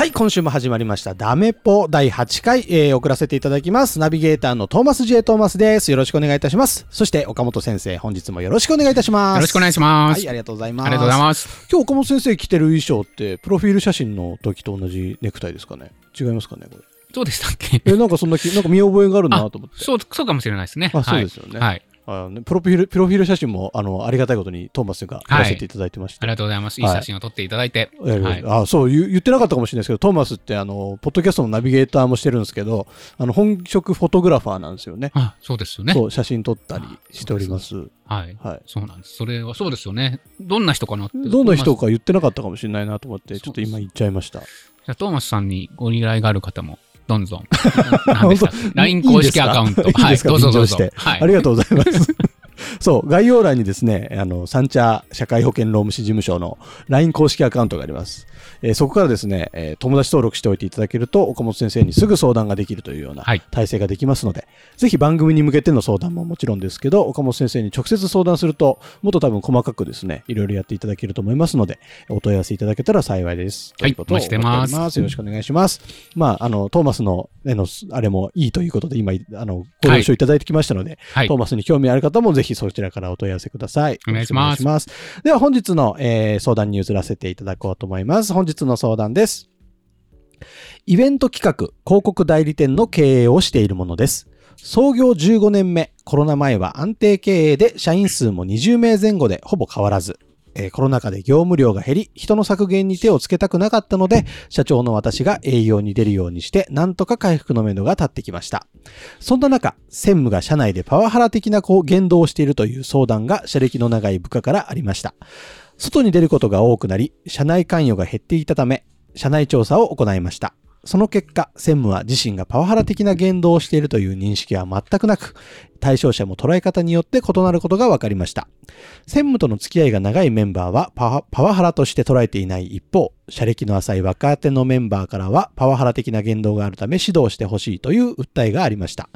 はい、今週も始まりました。ダメポ第8回、えー、送らせていただきます。ナビゲーターのトーマス J. トーマスです。よろしくお願いいたします。そして、岡本先生、本日もよろしくお願いいたします。よろしくお願いします。はい、ありがとうございます。ありがとうございます。今日岡本先生着てる衣装って、プロフィール写真の時と同じネクタイですかね？違いますかねこれ？そうでしたっけ？え、なんかそんな気、なんか見覚えがあるなと思って。そう、そうかもしれないですね。あそうですよねはい。あのねプロフィール、プロフィール写真も、あの、ありがたいことにトーマスが撮らせていただいてまして。ありがとうございます。いいはい写真を撮っていただいて。えーはい。あそう言う言ってなかったかもしれないですけど、トーマスってあの、ポッドキャストのナビゲーターもしてるんですけど、あの本職フォトグラファーなんですよね。あ、そうですよね。そう、写真撮ったりしております。はい。はい。そうなんです。それはそうですよね。どんな人かなって。どんな人か言ってなかったかもしれないなと思って、ちょっと今言っちゃいました。じゃあトーマスさんにご依頼がある方も、どんどん。?LINE 公式アカウント。はい。いいですか？どうぞどうぞ。はい。ありがとうございます。そう、概要欄にですね、あの、三茶社会保険労務士事務所の LINE 公式アカウントがあります。えーそこからですね、えー友達登録しておいていただけると、岡本先生にすぐ相談ができるというようなはい体制ができますので、ぜひ番組に向けての相談ももちろんですけど、岡本先生に直接相談すると、もっと多分細かくですね、いろいろやっていただけると思いますので、お問い合わせいただけたら幸いです。はいということをお待ちしてますよろしくお願いします。まあ、あの、トーマスの、えの、あれもいいということで、今、あの、ご了承いただいてきましたので、はいトー。マスに興味ある方もぜひそちらからお問い合わせください。お願いしますますでは本日の、えー相談に移らせていただこうと思います。本日の相談です。イベント企画、広告代理店の経営をしているものです。創業15年目、コロナ前は安定経営で社員数も20名前後でほぼ変わらず、えーコロナ禍で業務量が減り、人の削減に手をつけたくなかったので、社長の私が営業に出るようにして、なんとか回復のめどが立ってきました。そんな中、専務が社内でパワハラ的な言動をしているという相談が社歴の長い部下からありました。外に出ることが多くなり、社内関与が減っていたため、社内調査を行いました。その結果、専務は自身がパワハラ的な言動をしているという認識は全くなく、対象者も捉え方によって異なることが分かりました。専務との付き合いが長いメンバーはパワハラとして捉えていない一方、社歴の浅い若手のメンバーからはパワハラ的な言動があるため指導してほしいという訴えがありました。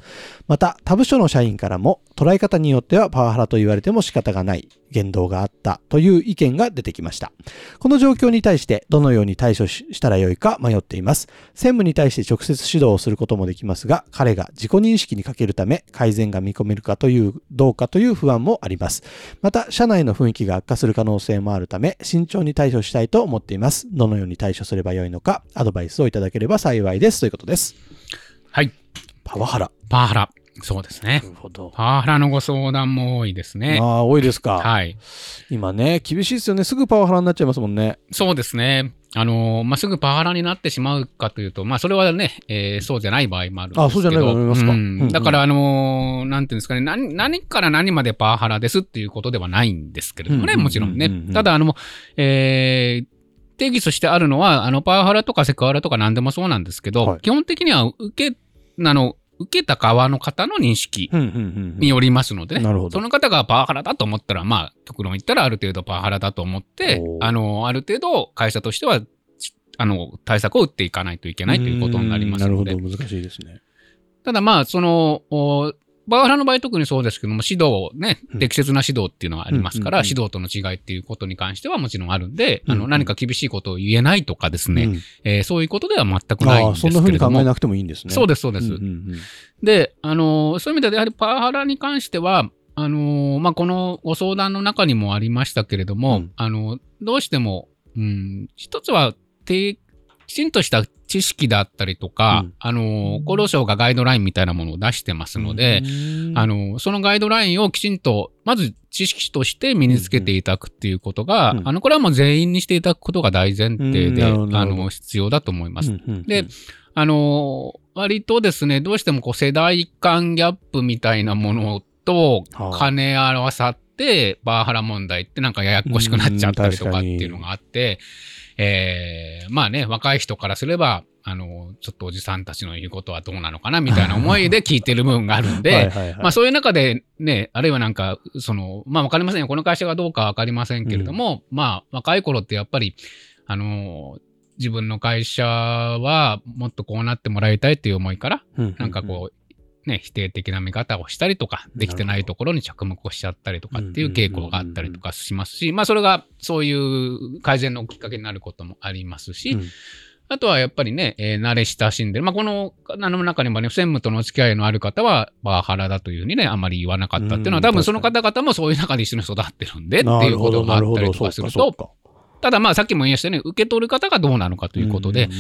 また、他部署の社員からも捉え方によってはパワハラと言われても仕方がない言動があったという意見が出てきました。この状況に対してどのように対処ししたらよいか迷っています。専務に対して直接指導をすることもできますが、彼が自己認識に欠けるため改善が見込めるかという、どうかという不安もあります。また、社内の雰囲気が悪化する可能性もあるため、慎重に対処したいと思っています。どのように対処すればよいのか、アドバイスをいただければ幸いです。ということです。はい。パワハラ。パワハラ。そうですね。るほど。パワハラのご相談も多いですね。ああ、多いですか。はい。今ね、厳しいですよね。すぐパワハラになっちゃいますもんね。そうですね。あのーまあ、すぐパワハラになってしまうかというと、まあ、それはね、えーそうじゃない場合もあるんですけど。あそうじゃない場合もありますかうんだから、あのーなんていうんですかね、何、何から何までパワハラですっていうことではないんですけれどもね、もちろんね。ただ、あの、えー定義としてあるのは、あの、パワハラとかセクハラとか何でもそうなんですけど、はい基本的には受け、あの、受けた側の方の認識によりますのでその方がパワハラだと思ったら、まあ、極論言ったらある程度パワハラだと思ってあの、ある程度会社としては、ちあの、対策を打っていかないといけないということになりますので。うんなる。ほど、難しいですね。ただまあ、その、おパワハラの場合特にそうですけども、指導ねうん、適切な指導っていうのがありますから、うんうんうん。指導との違いっていうことに関してはもちろんあるん。で、あの、うんうん何か厳しいことを言えないとかですね、うん。えーそういうことでは全くないんですそんな風にけれども。考えなくてもいいんですね。そうです、そうです。うんうんうん。で、あのーそういう意味では、やはりパワハラに関しては、あのーまあ、このご相談の中にもありましたけれども、うん。あのどうしても、うん、一つは、てきちんとした知識だったりとか、うん。あの厚労省がガイドラインみたいなものを出してますので、うん。あのそのガイドラインをきちんと、まず知識として身につけていただくっていうことが、うん。あの、これはもう全員にしていただくことが大前提で、うん。あの、必要だと思います。であの割とですね、どうしてもこう世代間ギャップみたいなものとはあ。兼ね合わさって、パワハラ問題ってなんかややこしくなっちゃったりとかっていうのがあって、えーまあね、若い人からすれば、あの、ちょっとおじさんたちの言うことはどうなのかなみたいな思いで 聞いてる部分があるんで、はいはいはい。まあそういう中でね、あるいはなんか、その、まあわかりませんよ。この会社がどうかわかりませんけれども、まあ若い頃ってやっぱり、あの、自分の会社はもっとこうなってもらいたいっていう思いから、うん。なんかこう、ね、否定的な見方をしたりとか、できてないところに着目をしちゃったりとかっていう傾向があったりとかしますし、まあそれがそういう改善のきっかけになることもありますし、うん。あとはやっぱりね、えー慣れ親しんでる。まあ、この、あの中にもね、専務とのお付き合いのある方は、パワハラだというふうにね、あんまり言わなかったっていうのは、うん多分その方々もそういう中で一緒に育ってるんでってないうことがあったりとか、かすると。ただまあさっきも言いましたよね、受け取る方がどうなのかということで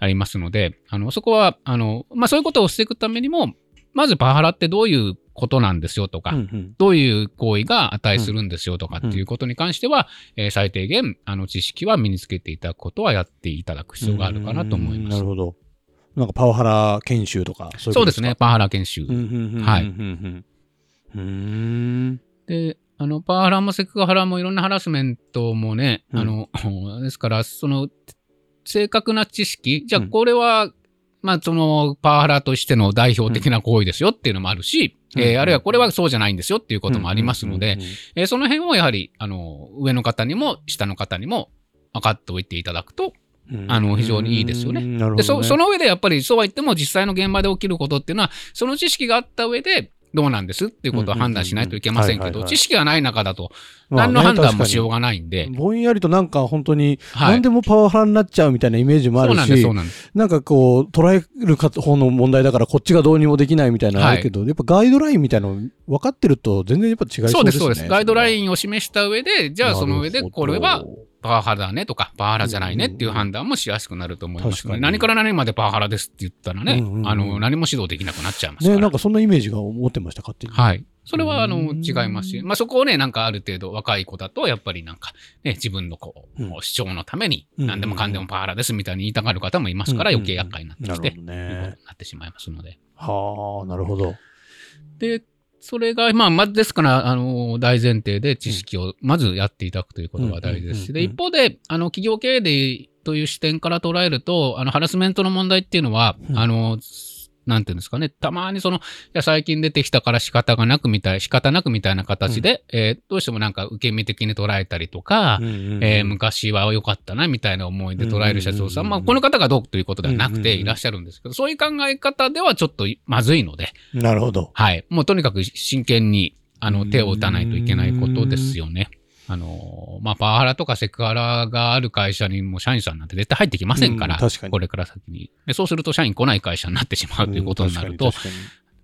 ありますので、あの、そこは、あの、まあそういうことをしていくためにも、まずパワハラってどういうことなんですよとか、うんうんどういう行為が値するんですよとかっていうことに関しては、えー最低限、あの知識は身につけていただくことはやっていただく必要があるかなと思いますうんなる。ほど。なんかパワハラ研修とか、そうですね、。パワハラ研修。うんうんうんうんはいうんうんうんで、あの、パワハラもセクハラもいろんなハラスメントもね、うんあの、ですから、その、正確な知識、じゃあうんこれは、まあ、その、パワハラとしての代表的な行為ですよっていうのもあるし、うん。えーあるいはこれはそうじゃないんですよっていうこともありますので、えーその辺をやはり、あの、上の方にも下の方にも分かっておいていただくと、うん。あの非常にいいですよね。うん。なるほどね。でそその上でやっぱりそうは言っても実際の現場で起きることっていうのは、その知識があった上で、どうなんですっていうことを判断しないといけませんけど、知識がない中だと、何の判断もしよう確がないんで。かに、ぼんやりとなんか本当に、はい。何でもパワハラになっちゃうみたいなイメージもあるし、そうなんです、そうなんです。なんかこう、捉える方の問題だからこっちがどうにもできないみたいなのあるけど、やっぱガイドラインみたいなの分かってると全然やっぱ違いそうですね。そうです、そうです。ガイドラン、インを示した上で、じゃあその上で、これはパワハラだねとか、パワハラじゃないねっていう判断もしやすくなると思いますので、確かに何から何までパワハラですって言ったらね、うんうんうんあの、何も指導できなくなっちゃいますかね、ら。なんかそんなイメージが持ってました、勝手に。はい。それは、あの、うん違いますし、まあ、そこをね、なんかある程度若い子だと、やっぱりなんか、ね、自分のこう、うん主張のために、うん何でもかんでもパワハラですみたいに言いたがる方もいますから、うん余計厄介になってきて、うことねに。なってしまいますので。はあ、なるほど。で、それが、まあ、まずですから、あの、大前提で知識をまずやっていただくということが大事ですし、で、一方で、あの、企業経営で、という視点から捉えると、あの、ハラスメントの問題っていうのは、うん。あの、なんていうんですかね、たまにその、いや最近出てきたから仕方がなくみたい、仕方なくみたいな形で、えーどうしてもなんか受け身的に捉えたりとか、えー昔は良かったなみたいな思いで捉える社長さん、うんうん。うんうん。まあ、この方がどうということではなくうんうんうん。ていらっしゃるんですけど、そういう考え方ではちょっとまずいので、なるほど。はい。もうとにかく真剣に、あの、うん。手を打たないといけないことですよね。あの、まあ、パワハラとかセクハラがある会社にも社員さんなんて絶対入ってきませんから、うん確かにこれから先にで。そうすると社員来ない会社になってしまうということになると、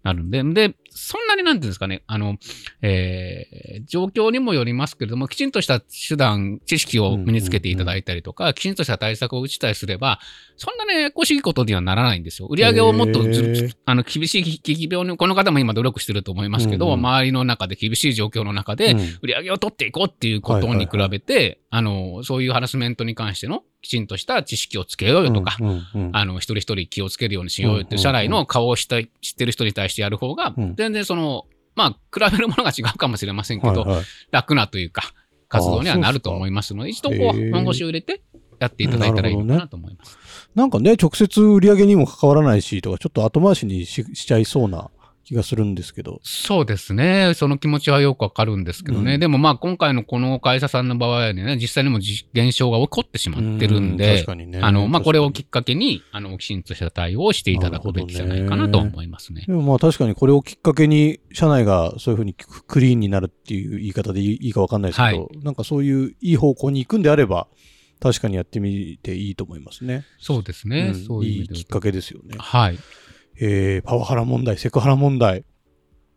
なるんで、で、そんなになんていうんですかね、あの、えー状況にもよりますけれども、きちんとした手段、知識を身につけていただいたりとか、きちんとした対策を打ちたりすれば、そんなね、ややこしいことにはならないんですよ。売り上げをもっとあの厳しい危機病に、この方も今努力してると思いますけど、うんうん周りの中で厳しい状況の中で、うん。売り上げを取っていこうっていうことに比べて、あの、そういうハラスメントに関してのきちんとした知識をつけようよとか、うんうんうん。あの、一人一人気をつけるようにしようよっていう、うんうんうん。社内の顔をした知ってる人に対してやる方がうん、全然その、まあ、比べるものが違うかもしれませんけど、はいはい。楽なというか、活動にはなると思いますので、一度こう、本腰を入れてやっていただいたらいいのかなと思います。なんかね、直接売り上げにも関わらないしとか、ちょっと後回しにししちゃいそうな気がするんですけど。そうですね。その気持ちはよくわかるんですけどね。うんでもまあ今回のこの会社さんの場合はね、実際にもじ現象が起こってしまってるんうでね。あの、まあこれをきっかけに、あの、きちんとした対応をしていただくべきじゃないかなと思いますね。にでもまあ確かにこれをきっかけに、社内がそういうふうにククリーンになるっていう言い方でいいいいかわかんないですけど、なんかそういういい方向に行くんであれば、確かにやってみていいと思いますね。そうですね。うんそういう意いいきっかけですよね。はい。えー、パワハラ問題、セクハラ問題。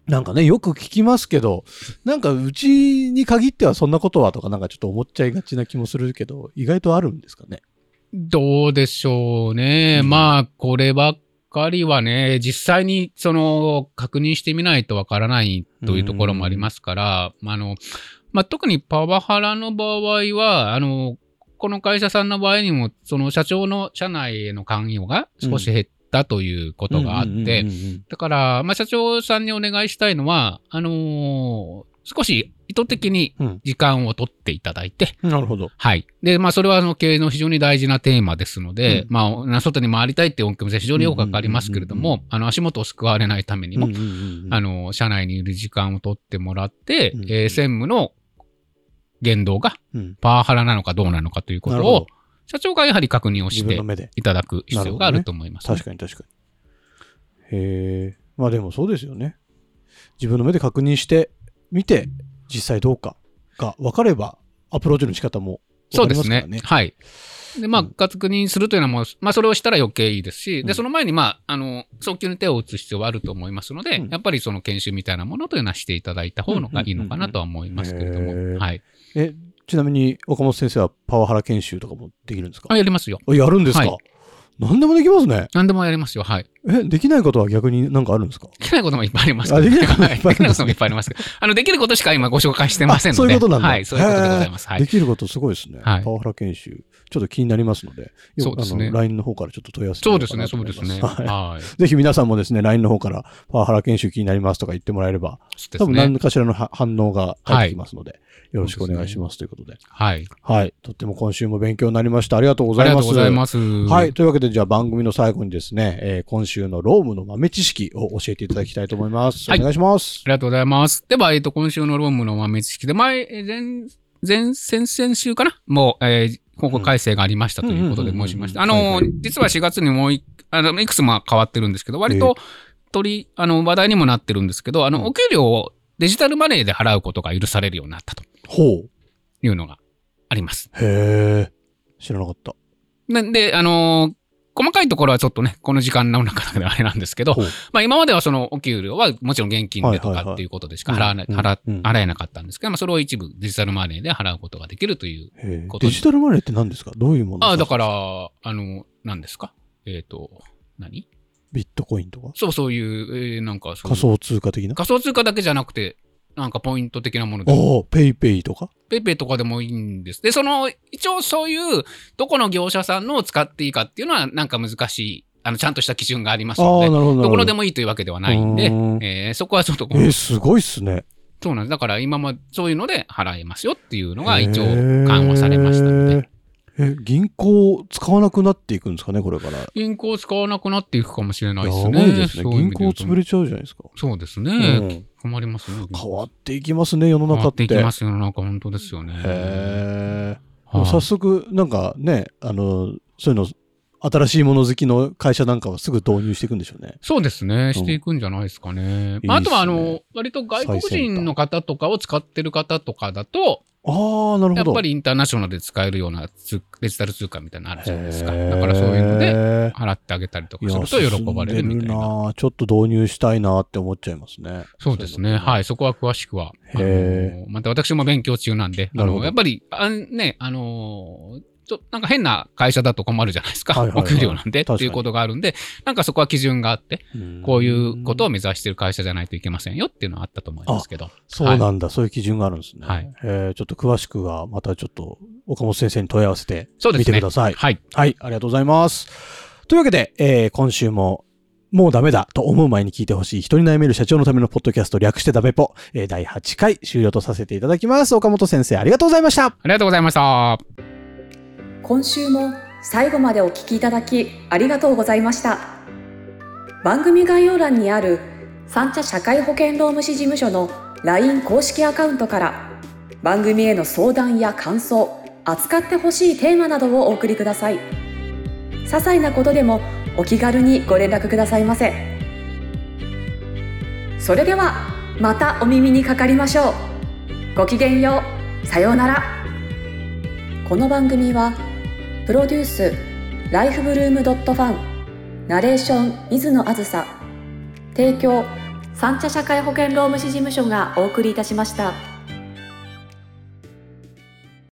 なんかね、よく聞きますけど、なんかうちに限ってはそんなことはとかなんかちょっと思っちゃいがちな気もするけど、意外とあるんですかね？どうでしょうね。うんまあ、こればっかりはね、実際にその確認してみないとわからないというところもありますから、まああの、まあ、特にパワハラの場合は、あの、この会社さんの場合にも、その社長の社内への関与が少し減ったったということがあって、うんうんうんうんだから、まあ、社長さんにお願いしたいのは、あのー少し意図的にうん。時間を取っていただいて、なるほど。はい。で、まあ、それはあの経営の非常に大事なテーマですので、うん。まあ、外に回りたいっていう音響も非常によくわかりますけれどうんも、あの、足元を救われないためにも、うんうんうんうん。あの、社内にいる時間を取ってもらって、うんえー専務の言動がうん。パワハラなのかどうなのかということを社長がやはり確認をして。いただく必要があると思います、確かに確かに。へえ。まあでもそうですよね。自分の目で確認してみて、実際どうかが分かれば、アプローチの仕方もそうですすからね。。ねはい。で、まあうん、確認するというのはもう、まあ、それをしたら余計いいですし、うんで、その前に、まあ、あの、早急に手を打つ必要はあると思いますので、うんやっぱりその研修みたいなものというのはしていただいた方のがいいのかなとは思いますけれども、はい。え、ちなみに岡本先生はパワハラ研修とかもできるんですか？あ、やりますよ。あやるんですか、はい何でもできますね。何でもやりますよ。はい。え、できないことは逆になんかあるんですか？できないこともいっぱいありますあできないこともはいいっぱいあるんですねできないこともいっぱいありますけど。あの、できることしか今ご紹介してませんので。あそういうことなんだはい、そういうことでございます。はい。できることすごいですね。はいパワハラ研修。ちょっと気になりますので、よそうですね LINE の方からちょっと問い合わせてそうですね、そうですね。はいはい。ぜひ皆さんもですね、LINE の方からパワハラ研修気になりますとか言ってもらえれば、ね多分何。かしらのは反応が返ってきますので、よろしくお願いしますということで。はい。はい。とっても今週も勉強になりました。ありがとうございます。ありがとうございます。はい。。というわけで、じゃあ番組の最後にですね、えー今週のロームの豆知識を教えていただきたいと思います。はいお願いします。ありがとうございます。では、えっと、今週のロームの豆知識で、前、えー前、前、先々週かな？もう、えー、広告改正がありましたということで申しました。あの、実は4月にもうい、あの、いくつも変わってるんですけど、割と、取り、あの、話題にもなってるんですけど、あの、うんお給料をデジタルマネーで払うことが許されるようになったとほう。いうのがあります。へえ。知らなかった。なんで、あのー細かいところはちょっとね、この時間の中であれなんですけどまあ今まではそのお給料はもちろん現金でとかっていうことでしか払わない、うん払うん。払えなかったんですけど、まあそれを一部デジタルマネーで払うことができるという。ことデジタルマネーって何ですか？どういうものああ、だからら。、あの、何ですか？えっ、と、何？ビットコインとか？そうそういう、えーなんかう。仮想通貨的な？仮想通貨だけじゃなくて、なんかポイント的なもので、おお、ペイペイとか？ペイペイとかでもいいんです。で、その、一応そういう、どこの業者さんのを使っていいかっていうのは、なんか難しい、あの、ちゃんとした基準がありますので、どど。どこのでもいいというわけではないんでえーそこはちょっとえー、すごいっすね。そうなんです。だから今もそういうので払えますよっていうのが一応緩和されましたので、。え、銀行使わなくなっていくんですかね、これから。銀行使わなくなっていくかもしれないやですね。すね。銀行潰れちゃうじゃないですか。そうですうね。ん困りますね。変わっていきますね、世の中っ。変わってていきますよ。なんか本当ですよね。へえ。はい早速、なんかね、あの、そういうの、新しいもの好きの会社なんかはすぐ導入していくんでしょうね。そうですね。していくんじゃないですかね。まああとは、あの、割と外国人の方とかを使ってる方とかだと、ああ、なるほど。やっぱりインターナショナルで使えるような通デジタル通貨みたいなのあるじゃないですか。だからそういうので、払ってあげたりとかすると喜ばれるみたいな。なちょっと導入したいなって思っちゃいますね。そうですね。はい。そこは詳しくは。あへのまた私も勉強中なんで、あなるほどの、やっぱり、あんね、あのーちょなんか変な会社だと困るじゃないですか。はいはいはいお給料なんでっていうことがあるんで、なんかそこは基準があって、うんこういうことを目指している会社じゃないといけませんよっていうのはあったと思いますけど。そうなんだ、そういう基準があるんですね。はいえーちょっと詳しくは、またちょっと、岡本先生に問い合わせて。見てください。はい。はい、ありがとうございます。というわけで、えー今週も、もうダメだと思う前に聞いてほしい人に悩める社長のためのポッドキャスト略してダメポ、えー第8回終了とさせていただきます。岡本先生ありがとうございました。ありがとうございました。今週も最後までお聞きいただきありがとうございました。番組概要欄にある三茶社会保険労務士事務所の LINE 公式アカウントから番組への相談や感想扱ってほしいテーマなどをお送りください。些細なことでもお気軽にご連絡くださいませ。それではまたお耳にかかりましょう。ごきげんよう。さようなら。この番組はプロデュースライフブルームドットファンナレーション水野あずさ提供三茶社会保険労務士事務所がお送りいたしました。